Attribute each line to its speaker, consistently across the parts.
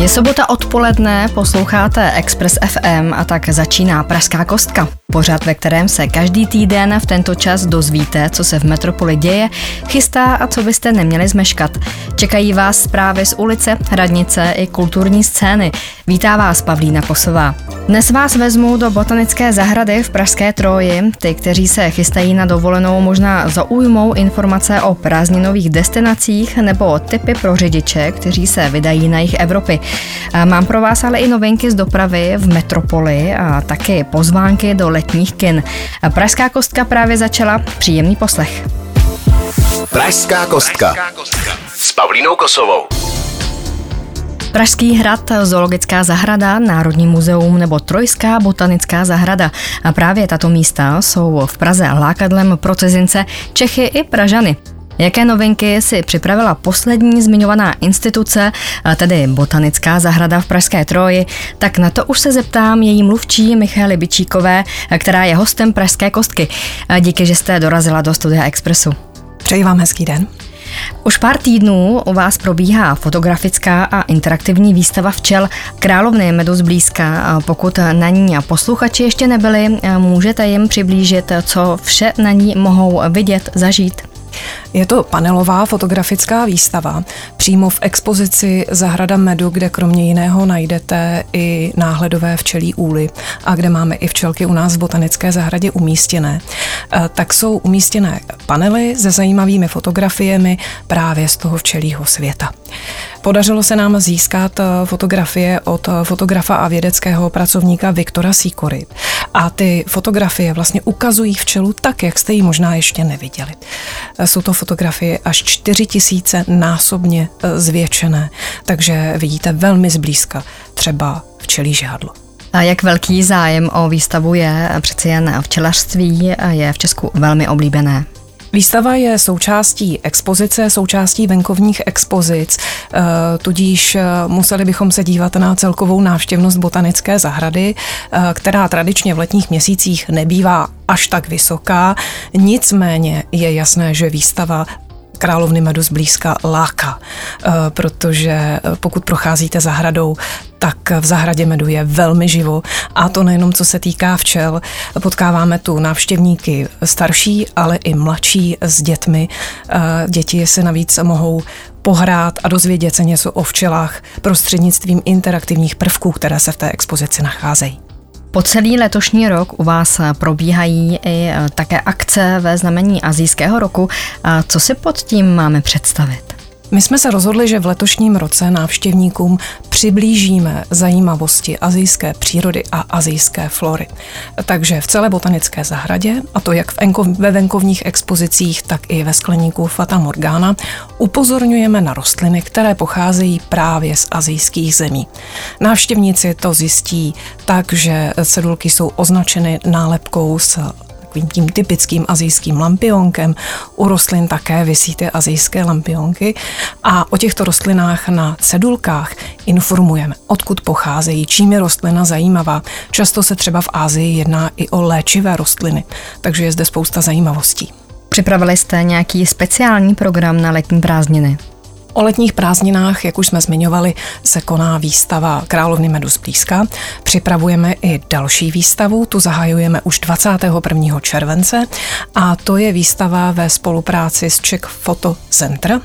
Speaker 1: Je sobota odpoledne, posloucháte Express FM a tak začíná Pražská kostka. Pořád, ve kterém se každý týden v tento čas dozvíte, co se v metropoli děje, chystá a co byste neměli zmeškat. Čekají vás zprávy z ulice, radnice i kulturní scény. Vítá vás Pavlína Kosová. Dnes vás vezmu do botanické zahrady v Pražské Troji. Ty, kteří se chystají na dovolenou, možná zaujmou informace o prázdninových destinacích nebo typy pro řidiče, kteří se vydají na jich Evropy. Mám pro vás ale i novinky z dopravy v metropoli a taky pozvánky do letních kin. Pražská kostka právě začala. Příjemný poslech.
Speaker 2: Pražská kostka s Pavlínou Kosovou.
Speaker 1: Pražský hrad, Zoologická zahrada, Národní muzeum nebo Trojská botanická zahrada. A právě tato místa jsou v Praze lákadlem pro cizince, Čechy i Pražany. Jaké novinky si připravila poslední zmiňovaná instituce, tedy Botanická zahrada v Pražské Troji, tak na to už se zeptám její mluvčí Michály Bičíkové, která je hostem Pražské kostky. Díky, že jste dorazila do studia Expressu.
Speaker 3: Přeji vám hezký den.
Speaker 1: Už pár týdnů u vás probíhá fotografická a interaktivní výstava včel Královny medu zblízka. Pokud na ní posluchači ještě nebyli, můžete jim přiblížit, co vše na ní mohou vidět, zažít.
Speaker 3: Je to panelová fotografická výstava přímo v expozici Zahrada medu, kde kromě jiného najdete i náhledové včelí úly a kde máme i včelky u nás v botanické zahradě umístěné. E, tak jsou umístěné panely se zajímavými fotografiemi právě z toho včelího světa. Podařilo se nám získat eh, fotografie od eh, fotografa a vědeckého pracovníka Viktora Sikory. A ty fotografie vlastně ukazují včelu tak, jak jste ji možná ještě neviděli. Eh, jsou to fotografie až 4000 násobně zvětšené, takže vidíte velmi zblízka třeba včelí žádlo.
Speaker 1: A jak velký zájem o výstavu je přeci jen včelařství je v Česku velmi oblíbené.
Speaker 3: Výstava je součástí expozice, součástí venkovních expozic, eh, tudíž eh, museli bychom se dívat na celkovou návštěvnost botanické zahrady, eh, která tradičně v letních měsících nebývá až tak vysoká. Nicméně je jasné, že výstava královny medu zblízka láka, protože pokud procházíte zahradou, tak v zahradě medu je velmi živo a to nejenom co se týká včel. Potkáváme tu návštěvníky starší, ale i mladší s dětmi. Děti se navíc mohou pohrát a dozvědět se něco o včelách prostřednictvím interaktivních prvků, které se v té expozici nacházejí.
Speaker 1: Po celý letošní rok u vás probíhají i e, také akce ve znamení azijského roku. Co si pod tím máme představit?
Speaker 3: My jsme se rozhodli, že v letošním roce návštěvníkům přiblížíme zajímavosti azijské přírody a azijské flory. Takže v celé botanické zahradě, a to jak v enko, ve venkovních expozicích, tak i ve skleníku Fata Morgana, upozorňujeme na rostliny, které pocházejí právě z azijských zemí. Návštěvníci to zjistí tak, že cedulky jsou označeny nálepkou s takovým tím typickým azijským lampionkem. U rostlin také vysí ty azijské lampionky a o těchto rostlinách na cedulkách informujeme, odkud pocházejí, čím je rostlina zajímavá. Často se třeba v Ázii jedná i o léčivé rostliny, takže je zde spousta zajímavostí.
Speaker 1: Připravili jste nějaký speciální program na letní prázdniny?
Speaker 3: O letních prázdninách, jak už jsme zmiňovali, se koná výstava Královny medu z Blízka. Připravujeme i další výstavu, tu zahajujeme už 21. července a to je výstava ve spolupráci s Czech Photo Center.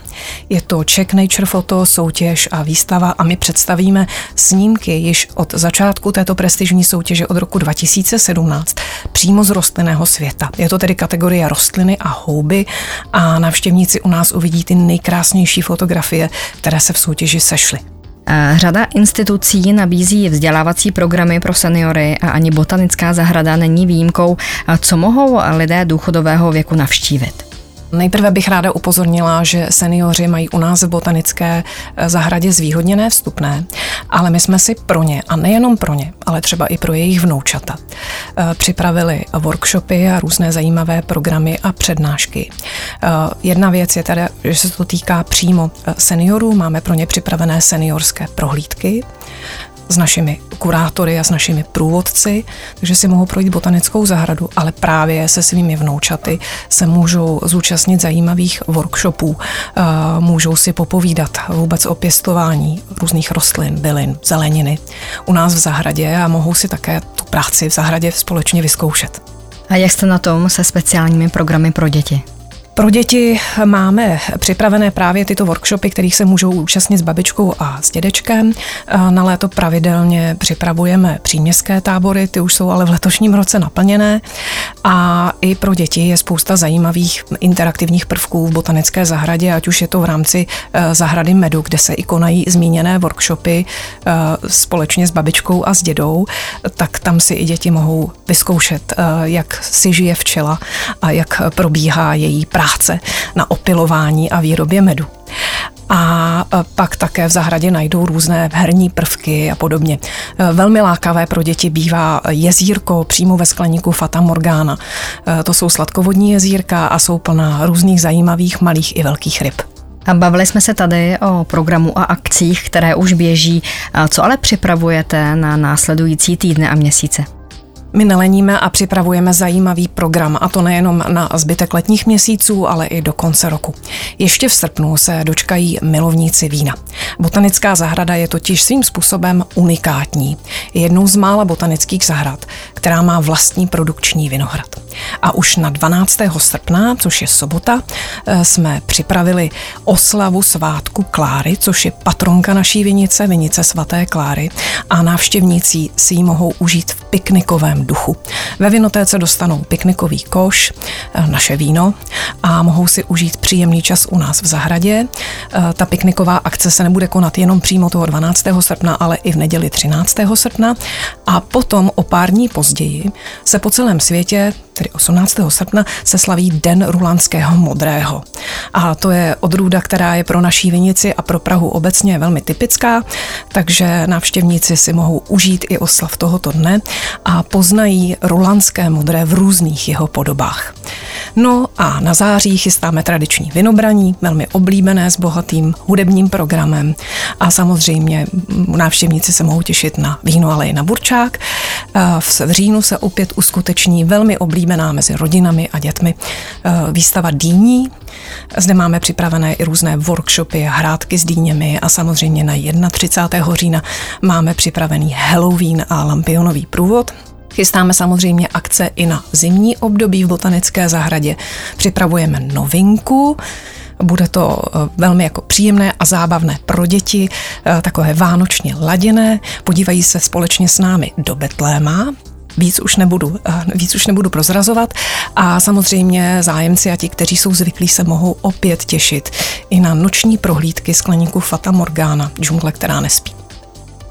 Speaker 3: Je to Czech Nature Photo soutěž a výstava a my představíme snímky již od začátku této prestižní soutěže od roku 2017 přímo z rostlinného světa. Je to tedy kategorie rostliny a houby a návštěvníci u nás uvidí ty nejkrásnější fotografie fotografie, které se v soutěži sešly.
Speaker 1: Řada institucí nabízí vzdělávací programy pro seniory a ani botanická zahrada není výjimkou. Co mohou lidé důchodového věku navštívit?
Speaker 3: Nejprve bych ráda upozornila, že seniori mají u nás v botanické eh, zahradě zvýhodněné vstupné, ale my jsme si pro ně, a nejenom pro ně, ale třeba i pro jejich vnoučata, eh, připravili workshopy a různé zajímavé programy a přednášky. Eh, jedna věc je teda, že se to týká přímo seniorů, máme pro ně připravené seniorské prohlídky, s našimi kurátory a s našimi průvodci, takže si mohou projít botanickou zahradu, ale právě se svými vnoučaty se můžou zúčastnit zajímavých workshopů, eh, můžou si popovídat vůbec o pěstování různých rostlin, bylin, zeleniny u nás v zahradě a mohou si také tu práci v zahradě společně vyzkoušet.
Speaker 1: A jak jste na tom se speciálními programy pro děti?
Speaker 3: Pro děti máme připravené právě tyto workshopy, kterých se můžou účastnit s babičkou a s dědečkem. Na léto pravidelně připravujeme příměstské tábory, ty už jsou ale v letošním roce naplněné. A i pro děti je spousta zajímavých interaktivních prvků v botanické zahradě, ať už je to v rámci eh, zahrady medu, kde se i konají zmíněné workshopy eh, společně s babičkou a s dědou, tak tam si i děti mohou vyzkoušet, eh, jak si žije včela a jak probíhá její práce práce na opilování a výrobě medu. A pak také v zahradě najdou různé herní prvky a podobně. Velmi lákavé pro děti bývá jezírko přímo ve skleníku Fata Morgana. To jsou sladkovodní jezírka a jsou plná různých zajímavých malých i velkých ryb.
Speaker 1: A bavili jsme se tady o programu a akcích, které už běží. Co ale připravujete na následující týdny a měsíce?
Speaker 3: My neleníme a připravujeme zajímavý program, a to nejenom na zbytek letních měsíců, ale i do konce roku. Ještě v srpnu se dočkají milovníci vína. Botanická zahrada je totiž svým způsobem unikátní. Je jednou z mála botanických zahrad, která má vlastní produkční vinohrad. A už na 12. srpna, což je sobota, eh, jsme připravili oslavu svátku Kláry, což je patronka naší vinice, vinice svaté Kláry a návštěvníci si ji mohou užít v piknikovém duchu. Ve vinotéce dostanou piknikový koš, eh, naše víno a mohou si užít příjemný čas u nás v zahradě. Eh, ta pikniková akce se nebude konat jenom přímo toho 12. srpna, ale i v neděli 13. srpna a potom o pár dní později se po celém světě tedy 18. srpna, se slaví Den rulanského modrého. A to je odrůda, která je pro naší vinici a pro Prahu obecně velmi typická, takže návštěvníci si mohou užít i oslav tohoto dne a poznají rulanské modré v různých jeho podobách. No a na září chystáme tradiční vinobraní, velmi oblíbené s bohatým hudebním programem a samozřejmě návštěvníci se mohou těšit na víno, ale i na burčák. V říjnu se opět uskuteční velmi oblíbená mezi rodinami a dětmi výstava dýní. Zde máme připravené i různé workshopy hrádky s dýněmi a samozřejmě na 31. října máme připravený Halloween a lampionový průvod. Chystáme samozřejmě akce i na zimní období v botanické zahradě. Připravujeme novinku, bude to eh, velmi jako příjemné a zábavné pro děti, eh, takové vánočně laděné. Podívají se společně s námi do Betléma, víc už nebudu, eh, víc už nebudu prozrazovat a samozřejmě zájemci a ti, kteří jsou zvyklí, se mohou opět těšit i na noční prohlídky skleníku Fata Morgana, džungle, která nespí.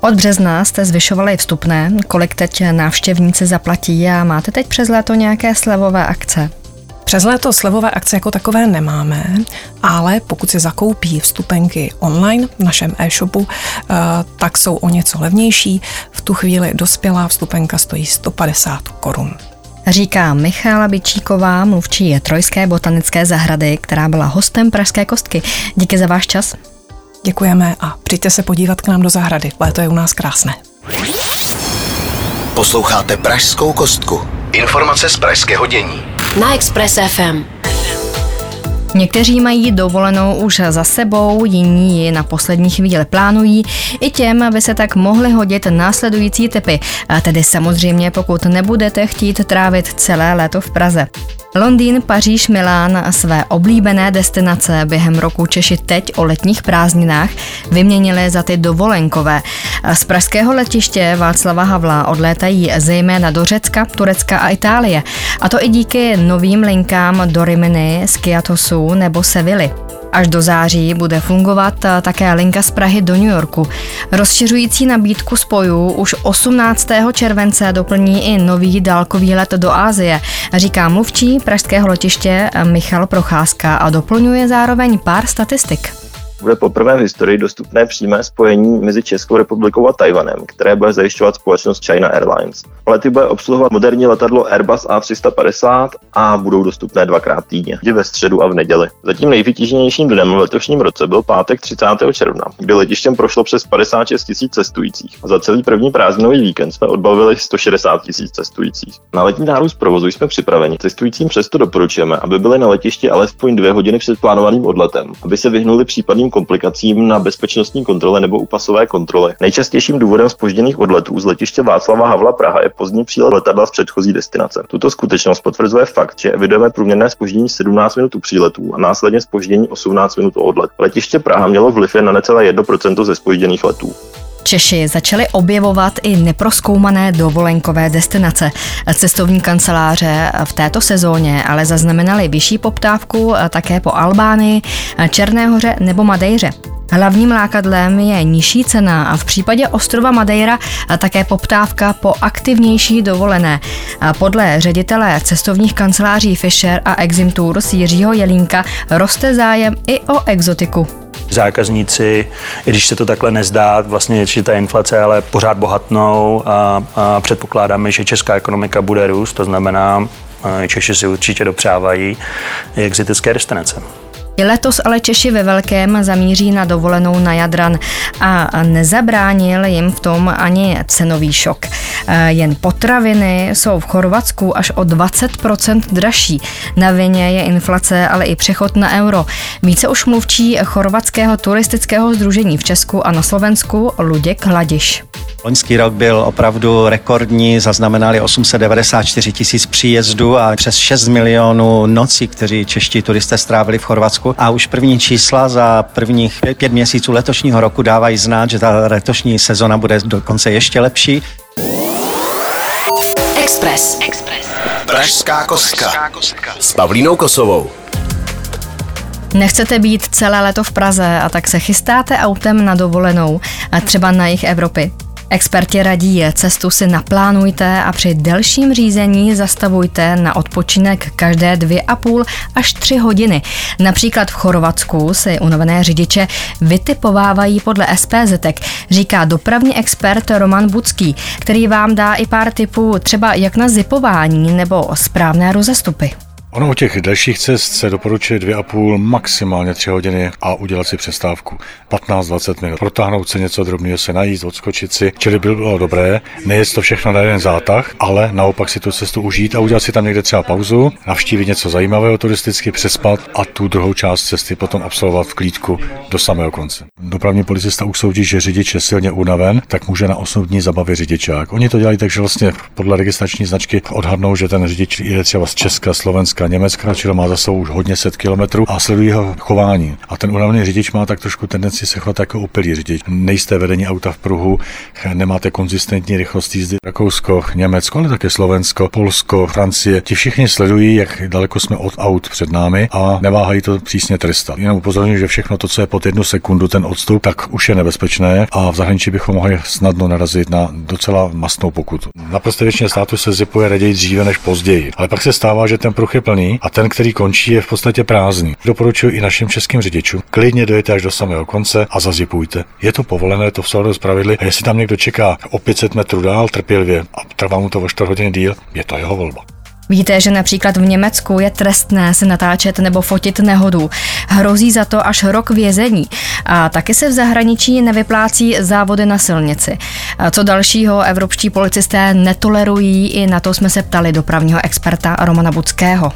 Speaker 1: Od března jste zvyšovali vstupné, kolik teď návštěvníci zaplatí a máte teď přes léto nějaké slevové akce?
Speaker 3: Přes léto slevové akce jako takové nemáme, ale pokud si zakoupí vstupenky online v našem e-shopu, eh, tak jsou o něco levnější. V tu chvíli dospělá vstupenka stojí 150 korun.
Speaker 1: Říká Michála Bičíková, mluvčí Trojské botanické zahrady, která byla hostem Pražské kostky. Díky za váš čas.
Speaker 3: Děkujeme a přijďte se podívat k nám do zahrady. Léto je u nás krásné.
Speaker 2: Posloucháte Pražskou kostku. Informace z pražského dění.
Speaker 1: Na Express FM. Někteří mají dovolenou už za sebou, jiní ji na poslední chvíli plánují. I těm aby se tak mohly hodit následující typy. A tedy samozřejmě, pokud nebudete chtít trávit celé léto v Praze. Londýn, Paříž, Milán a své oblíbené destinace během roku Češi teď o letních prázdninách vyměnili za ty dovolenkové. Z pražského letiště Václava Havla odlétají zejména do Řecka, Turecka a Itálie. A to i díky novým linkám do Rimini, Skiatosu nebo Sevilly. Až do září bude fungovat eh, také linka z Prahy do New Yorku. Rozšiřující nabídku spojů už 18. července doplní i nový dálkový let do Ázie, říká mluvčí pražského letiště eh, Michal Procházka a doplňuje zároveň pár statistik.
Speaker 4: Bude poprvé v historii dostupné přímé spojení mezi Českou republikou a Tajvanem, které bude zajišťovat společnost China Airlines. Lety bude obsluhovat moderní letadlo Airbus A350 a budou dostupné dvakrát týdně, kdy ve středu a v neděli. Zatím nejvytíženějším dnem v letošním roce byl pátek 30. června, kdy letištěm prošlo přes 56 tisíc cestujících. Za celý první prázdninový víkend jsme odbavili 160 tisíc cestujících. Na letní nárůst provozu jsme připraveni. Cestujícím přesto doporučujeme, aby byli na letišti alespoň dvě hodiny před plánovaným odletem, aby se vyhnuli případným komplikacím na bezpečnostní kontrole nebo u pasové kontroly. Nejčastějším důvodem spožděných odletů z letiště Václava Havla Praha je pozdní přílet letadla z předchozí destinace. Tuto skutečnost potvrzuje fakt, že evidujeme průměrné spoždění 17 minut u příletů a následně spoždění 18 minut o odlet. Letiště Praha mělo vliv jen na necelé 1% ze spožděných letů.
Speaker 1: Češi začali objevovat i neproskoumané dovolenkové destinace. Cestovní kanceláře v této sezóně ale zaznamenaly vyšší poptávku také po Albánii, Černé hoře nebo Madejře. Hlavním lákadlem je nižší cena a v případě ostrova Madeira také poptávka po aktivnější dovolené. Podle ředitele cestovních kanceláří Fisher a Exim Tours Jiřího Jelínka roste zájem i o exotiku
Speaker 5: zákazníci, i když se to takhle nezdá, vlastně že ta inflace, ale pořád bohatnou a, a předpokládáme, že česká ekonomika bude růst, to znamená, Češi si určitě dopřávají exotické destinace.
Speaker 1: I letos ale Češi ve velkém zamíří na dovolenou na Jadran a nezabránil jim v tom ani cenový šok. E, jen potraviny jsou v Chorvatsku až o 20% dražší. Na vině je inflace, ale i přechod na euro. Více už mluvčí chorvatského turistického združení v Česku a na Slovensku Luděk Hladiš.
Speaker 6: Loňský rok byl opravdu rekordní, zaznamenali 894 tisíc příjezdů a přes 6 milionů nocí, kteří čeští turisté strávili v Chorvatsku. A už první čísla za prvních pět měsíců letošního roku dávají znát, že ta letošní sezona bude dokonce ještě lepší.
Speaker 2: Express. Express. Pražská kostka. S Pavlínou Kosovou.
Speaker 1: Nechcete být celé leto v Praze a tak se chystáte autem na dovolenou, a třeba na jich Evropy. Experti radí, cestu si naplánujte a při delším řízení zastavujte na odpočinek každé dvě a půl až tři hodiny. Například v Chorvatsku si unavené řidiče vytipovávají podle SPZ, říká dopravní expert Roman Bucký, který vám dá i pár tipů třeba jak na zipování nebo správné rozestupy.
Speaker 7: Ono u těch dalších cest se doporučuje dvě a půl, maximálně tři hodiny a udělat si přestávku 15-20 minut. Protáhnout si něco drobného, se najíst, odskočit si, čili by bylo dobré nejet to všechno na jeden zátah, ale naopak si tu cestu užít a udělat si tam někde třeba pauzu, navštívit něco zajímavého turisticky, přespat a tu druhou část cesty potom absolvovat v klídku do samého konce. Dopravní policista usoudí, že řidič je silně unaven, tak může na 8 dní zabavit řidičák. Oni to dělají tak, že vlastně podle registrační značky odhadnou, že ten řidič je třeba z Česka, Slovenska, Polska, Německa, čili má za sebou už hodně set kilometrů a sledují jeho chování. A ten unavený řidič má tak trošku tendenci se chovat jako opilý řidič. Nejste vedení auta v pruhu, nemáte konzistentní rychlost jízdy. Rakousko, Německo, ale také Slovensko, Polsko, Francie. Ti všichni sledují, jak daleko jsme od aut před námi a neváhají to přísně trestat. Jenom upozorňuji, že všechno to, co je pod jednu sekundu, ten odstup, tak už je nebezpečné a v zahraničí bychom mohli snadno narazit na docela masnou pokutu. Naprosto většině státu se zipuje raději dříve než později, ale pak se stává, že ten pruh je plný a ten, který končí, je v podstatě prázdný. Doporučuji i našim českým řidičům. Klidně dojete až do samého konce a zazipujte. Je to povolené, to v souladu s pravidly a jestli tam někdo čeká o 500 metrů dál trpělivě a trvá mu to o 4 hodiny díl, je to jeho volba.
Speaker 1: Víte, že například v Německu je trestné se natáčet nebo fotit nehodu. Hrozí za to až rok vězení. A taky se v zahraničí nevyplácí závody na silnici. A co dalšího evropští policisté netolerují, i na to jsme se ptali dopravního experta Romana Budského.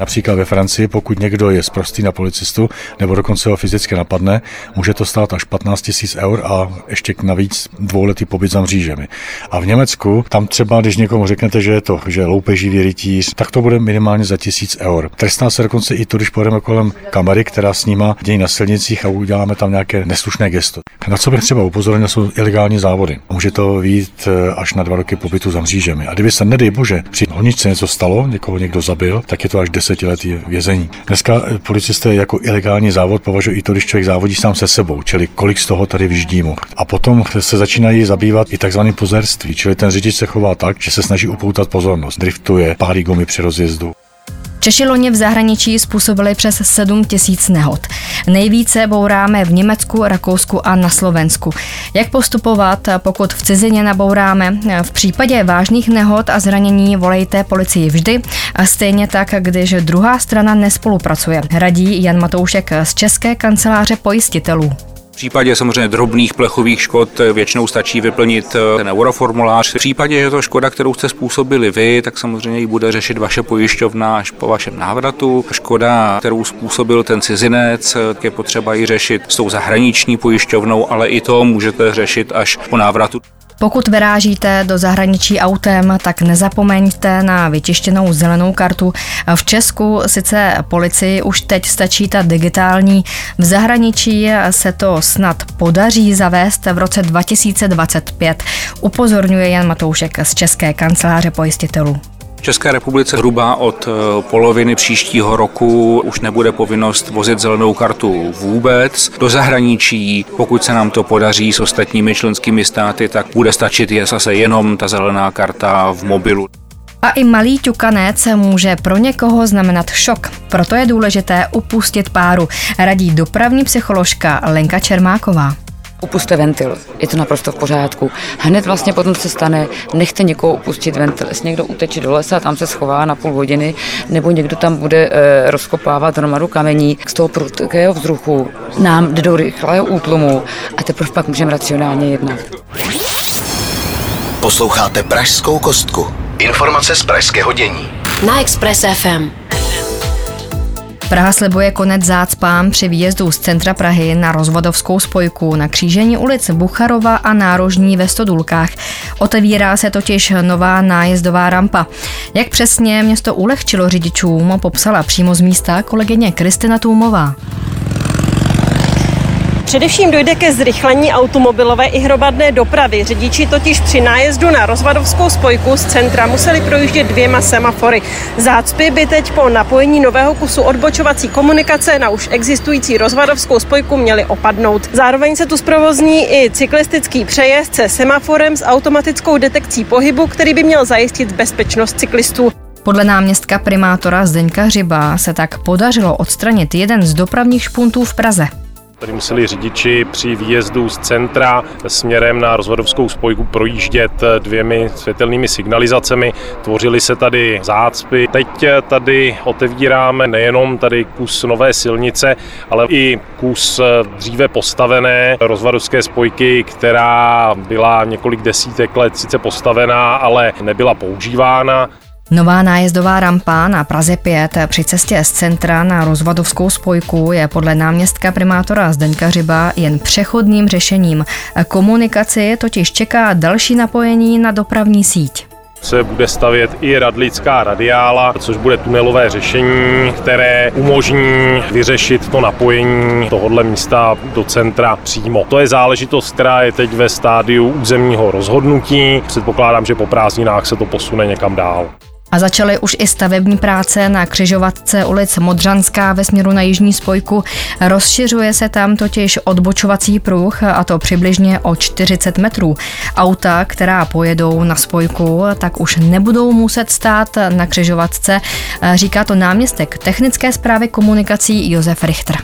Speaker 7: Například ve Francii, pokud někdo je zprostý na policistu nebo dokonce ho fyzicky napadne, může to stát až 15 000 eur a ještě navíc dvouletý pobyt za mřížemi. A v Německu, tam třeba, když někomu řeknete, že je to, že loupeživý rytíř, tak to bude minimálně za tisíc eur. Trestná se dokonce i to, když pojedeme kolem kamery, která snímá děj na silnicích a uděláme tam nějaké neslušné gesto. Na co bych třeba upozornil, jsou ilegální závody. Může to být eh, až na dva roky pobytu za mřížemi. A kdyby se, nedej bože, při honičce něco stalo, někoho někdo zabil, tak je to až 10 desetiletí vězení. Dneska eh, policisté jako ilegální závod považují i to, když člověk závodí sám se sebou, čili kolik z toho tady vyždí mu. A potom se začínají zabývat i takzvaným pozerství, čili ten řidič se chová tak, že se snaží upoutat pozornost, driftuje, pálí gumy při rozjezdu.
Speaker 1: Češi loni v zahraničí způsobili přes 7 tisíc nehod. Nejvíce bouráme v Německu, Rakousku a na Slovensku. Jak postupovat, pokud v cizině nabouráme? V případě vážných nehod a zranění volejte policii vždy a stejně tak, když druhá strana nespolupracuje. Radí Jan Matoušek z České kanceláře pojistitelů.
Speaker 8: V případě samozřejmě drobných plechových škod většinou stačí vyplnit eh, ten euroformulář. V případě, že to škoda, kterou jste způsobili vy, tak samozřejmě ji bude řešit vaše pojišťovna až po vašem návratu. Škoda, kterou způsobil ten cizinec, eh, je potřeba ji řešit s tou zahraniční pojišťovnou, ale i to můžete řešit až po návratu.
Speaker 1: Pokud vyrážíte do zahraničí autem, tak nezapomeňte na vytištěnou zelenou kartu. V Česku sice policii už teď stačí ta digitální, v zahraničí se to snad podaří zavést v roce 2025, upozorňuje Jan Matoušek z České kanceláře pojistitelů.
Speaker 8: České republice hruba od eh, poloviny příštího roku už nebude povinnost vozit zelenou kartu vůbec. Do zahraničí, pokud se nám to podaří s ostatními členskými státy, tak bude stačit je zase jenom ta zelená karta v mobilu.
Speaker 1: A i malý ťukanec může pro někoho znamenat šok. Proto je důležité upustit páru, radí dopravní psycholožka Lenka Čermáková
Speaker 9: upuste ventil. Je to naprosto v pořádku. Hned vlastně potom se stane, nechte někoho upustit ventil. Jestli někdo uteče do lesa, tam se schová na půl hodiny, nebo někdo tam bude e, rozkopávat hromadu kamení, z toho prudkého vzruchu nám jde do rychlého útlumu a teprve pak můžeme racionálně jednat.
Speaker 2: Posloucháte Pražskou kostku. Informace z pražského dění.
Speaker 1: Na Express FM. Praha slibuje konec zácpám při výjezdu z centra Prahy na rozvodovskou spojku na křížení ulic Bucharova a Nárožní ve Stodulkách. Otevírá se totiž nová nájezdová rampa. Jak přesně město ulehčilo řidičům, popsala přímo z místa kolegyně Kristina Tůmová.
Speaker 10: Především dojde ke zrychlení automobilové i hromadné dopravy. Řidiči totiž při nájezdu na rozvadovskou spojku z centra museli projíždět dvěma semafory. Zácpy by teď po napojení nového kusu odbočovací komunikace na už existující rozvadovskou spojku měly opadnout. Zároveň se tu zprovozní i cyklistický přejezd se semaforem s automatickou detekcí pohybu, který by měl zajistit bezpečnost cyklistů.
Speaker 1: Podle náměstka primátora Zdeňka Hřiba se tak podařilo odstranit jeden z dopravních špuntů v Praze.
Speaker 11: Tady museli řidiči při výjezdu z centra směrem na rozvodovskou spojku projíždět dvěmi světelnými signalizacemi. Tvořily se tady zácpy. Teď tady otevíráme nejenom tady kus nové silnice, ale i kus dříve postavené rozvodovské spojky, která byla několik desítek let sice postavená, ale nebyla používána.
Speaker 1: Nová nájezdová rampa na Praze 5 při cestě z centra na rozvadovskou spojku je podle náměstka primátora Zdeňka Řiba jen přechodným řešením. Komunikaci totiž čeká další napojení na dopravní síť
Speaker 11: se bude stavět i radlická radiála, což bude tunelové řešení, které umožní vyřešit to napojení tohohle místa do centra přímo. To je záležitost, která je teď ve stádiu územního rozhodnutí. Předpokládám, že po prázdninách se to posune někam dál.
Speaker 1: A začaly už i stavební práce na křižovatce ulic Modřanská ve směru na jižní spojku. Rozšiřuje se tam totiž odbočovací pruh a to přibližně o 40 metrů. Auta, která pojedou na spojku, tak už nebudou muset stát na křižovatce, říká to náměstek technické zprávy komunikací Josef Richter.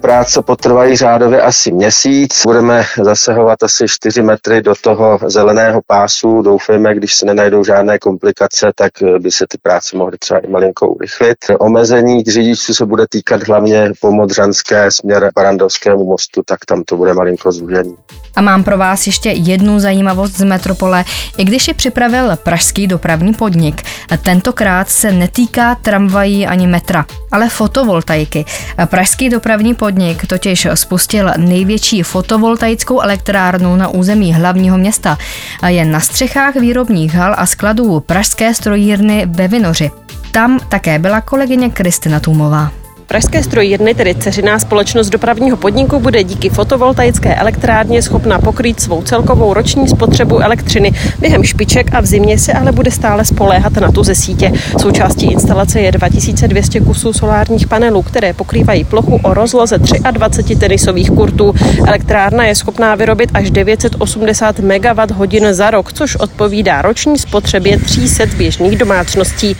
Speaker 12: Práce potrvají řádově asi měsíc. Budeme zasahovat asi 4 metry do toho zeleného pásu. Doufejme, když se nenajdou žádné komplikace, tak by se ty práce mohly třeba i malinko urychlit. Omezení řidičů se bude týkat hlavně po Modřanské směr Barandovskému mostu, tak tam to bude malinko zúžený.
Speaker 1: A mám pro vás ještě jednu zajímavost z metropole. I když ji připravil pražský dopravní podnik, tentokrát se netýká tramvají ani metra, ale fotovoltaiky. Pražský dopravní podnik podnik totiž spustil největší fotovoltaickou elektrárnu na území hlavního města. Je na střechách výrobních hal a skladů pražské strojírny ve Vinoři. Tam také byla kolegyně Kristina Tumová.
Speaker 10: Pražské strojírny, tedy ceřiná společnost dopravního podniku, bude díky fotovoltaické elektrárně schopna pokrýt svou celkovou roční spotřebu elektřiny během špiček a v zimě se ale bude stále spoléhat na tu ze sítě. Součástí instalace je 2200 kusů solárních panelů, které pokrývají plochu o rozloze 23 tenisových kurtů. Elektrárna je schopná vyrobit až 980 MWh za rok, což odpovídá roční spotřebě 300 běžných domácností.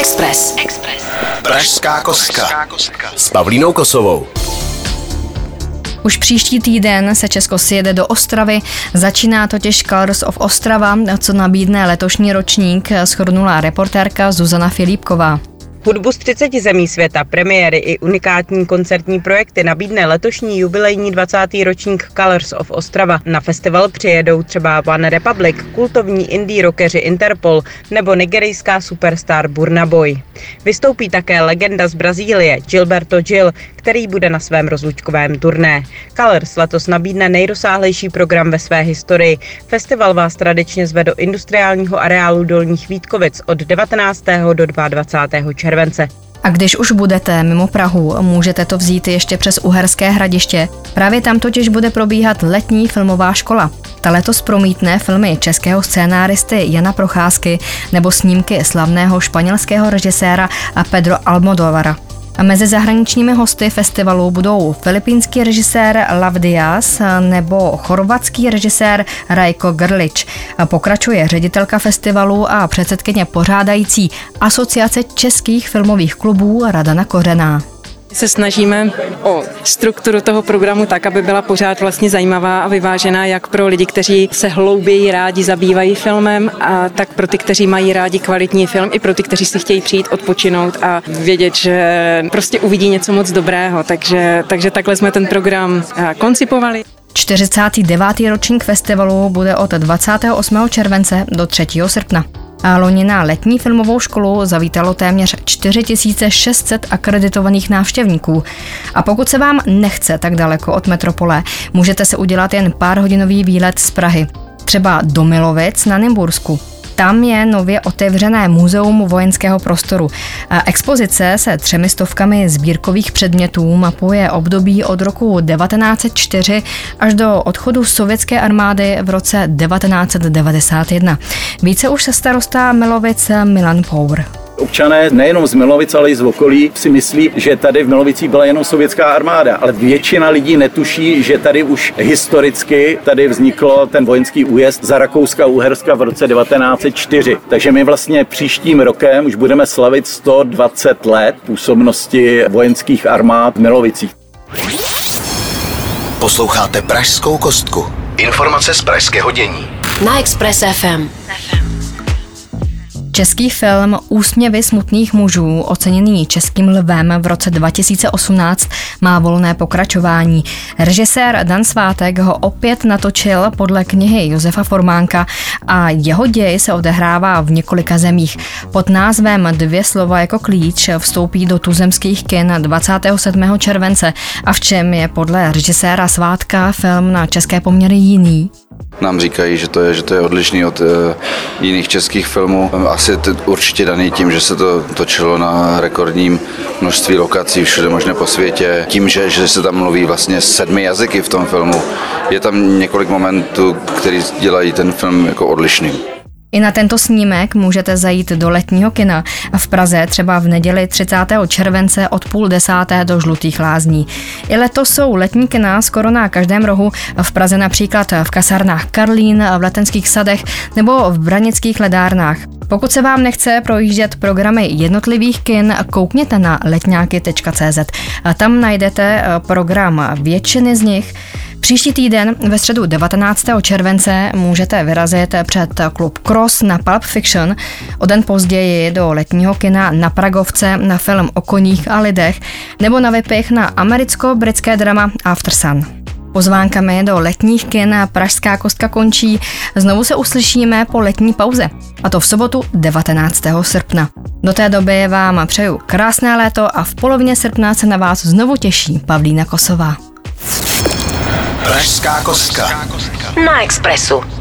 Speaker 2: Express. Express. Pražská kostka. S Pavlínou Kosovou.
Speaker 1: Už příští týden se Česko sjede do Ostravy. Začíná totiž Colors of Ostrava, co nabídne letošní ročník, shrnula reportérka Zuzana Filipková.
Speaker 13: Hudbu z 30 zemí světa, premiéry i unikátní koncertní projekty nabídne letošní jubilejní 20. ročník Colors of Ostrava. Na festival přijedou třeba One Republic, kultovní indie rockeři Interpol nebo nigerijská superstar Burna Boy. Vystoupí také legenda z Brazílie Gilberto Gil, který bude na svém rozlučkovém turné. Colors letos nabídne nejrozsáhlejší program ve své historii. Festival vás tradičně zve do industriálního areálu Dolních Vítkovic od 19. do 22. července.
Speaker 1: A když už budete mimo Prahu, můžete to vzít ještě přes Uherské hradiště. Právě tam totiž bude probíhat letní filmová škola. Ta letos promítne filmy českého scénáristy Jana Procházky nebo snímky slavného španělského režiséra Pedro Almodovara. Mezi zahraničními hosty festivalu budou filipínský režisér Lav Diaz nebo chorvatský režisér Rajko Grlič. Pokračuje ředitelka festivalu a předsedkyně pořádající Asociace českých filmových klubů Radana Kořená
Speaker 14: se snažíme o strukturu toho programu tak, aby byla pořád vlastně zajímavá a vyvážená jak pro lidi, kteří se hlouběji rádi zabývají filmem, a tak pro ty, kteří mají rádi kvalitní film, i pro ty, kteří si chtějí přijít odpočinout a vědět, že prostě uvidí něco moc dobrého. Takže, takže takhle jsme ten program koncipovali.
Speaker 1: 49. ročník festivalu bude od 28. července do 3. srpna. A loni na letní filmovou školu zavítalo téměř 4600 akreditovaných návštěvníků. A pokud se vám nechce tak daleko od metropole, můžete se udělat jen pár hodinový výlet z Prahy. Třeba do Milovic na Nymbursku. Tam je nově otevřené muzeum vojenského prostoru. Expozice se třemi stovkami sbírkových předmětů mapuje období od roku 1904 až do odchodu sovětské armády v roce 1991. Více už se starostá Milovic Milan Power.
Speaker 15: Občané nejenom z Milovic, ale i z okolí si myslí, že tady v Milovicích byla jenom sovětská armáda, ale většina lidí netuší, že tady už historicky tady vzniklo ten vojenský újezd za Rakouska Uherska v roce 1904. Takže my vlastně příštím rokem už budeme slavit 120 let působnosti vojenských armád v Milovicích.
Speaker 2: Posloucháte Pražskou kostku. Informace z pražského dění.
Speaker 1: Na Express FM. Český film Úsměvy smutných mužů, oceněný Českým lvem v roce 2018, má volné pokračování. Režisér Dan Svátek ho opět natočil podle knihy Josefa Formánka a jeho děj se odehrává v několika zemích. Pod názvem Dvě slova jako klíč vstoupí do tuzemských kin 27. července. A v čem je podle režiséra Svátka film na české poměry jiný?
Speaker 16: Nám říkají, že to je, že to je odlišný od uh, jiných českých filmů. Asi to určitě daný tím, že se to točilo na rekordním množství lokací všude možné po světě. Tím, že, že se tam mluví vlastně sedmi jazyky v tom filmu. Je tam několik momentů, který dělají ten film jako odlišným.
Speaker 1: I na tento snímek můžete zajít do letního kina v Praze třeba v neděli 30. července od půl desáté do Žlutých lázní. I letos jsou letní kina skoro na každém rohu, v Praze například v kasárnách Karlín, v Letenských sadech nebo v Branických ledárnách. Pokud se vám nechce projíždět programy jednotlivých kin, koukněte na letňáky.cz. Tam najdete program většiny z nich, Příští týden ve středu 19. července můžete vyrazit před klub Cross na Pulp Fiction, o den později do letního kina na Pragovce na film o koních a lidech nebo na vypich na americko-britské drama After Sun. Pozvánkami do letních kin Pražská kostka končí. Znovu se uslyšíme po letní pauze, a to v sobotu 19. srpna. Do té doby vám přeju krásné léto a v polovině srpna se na vás znovu těší Pavlína Kosová.
Speaker 2: Pražská kostka.
Speaker 1: Na Expressu.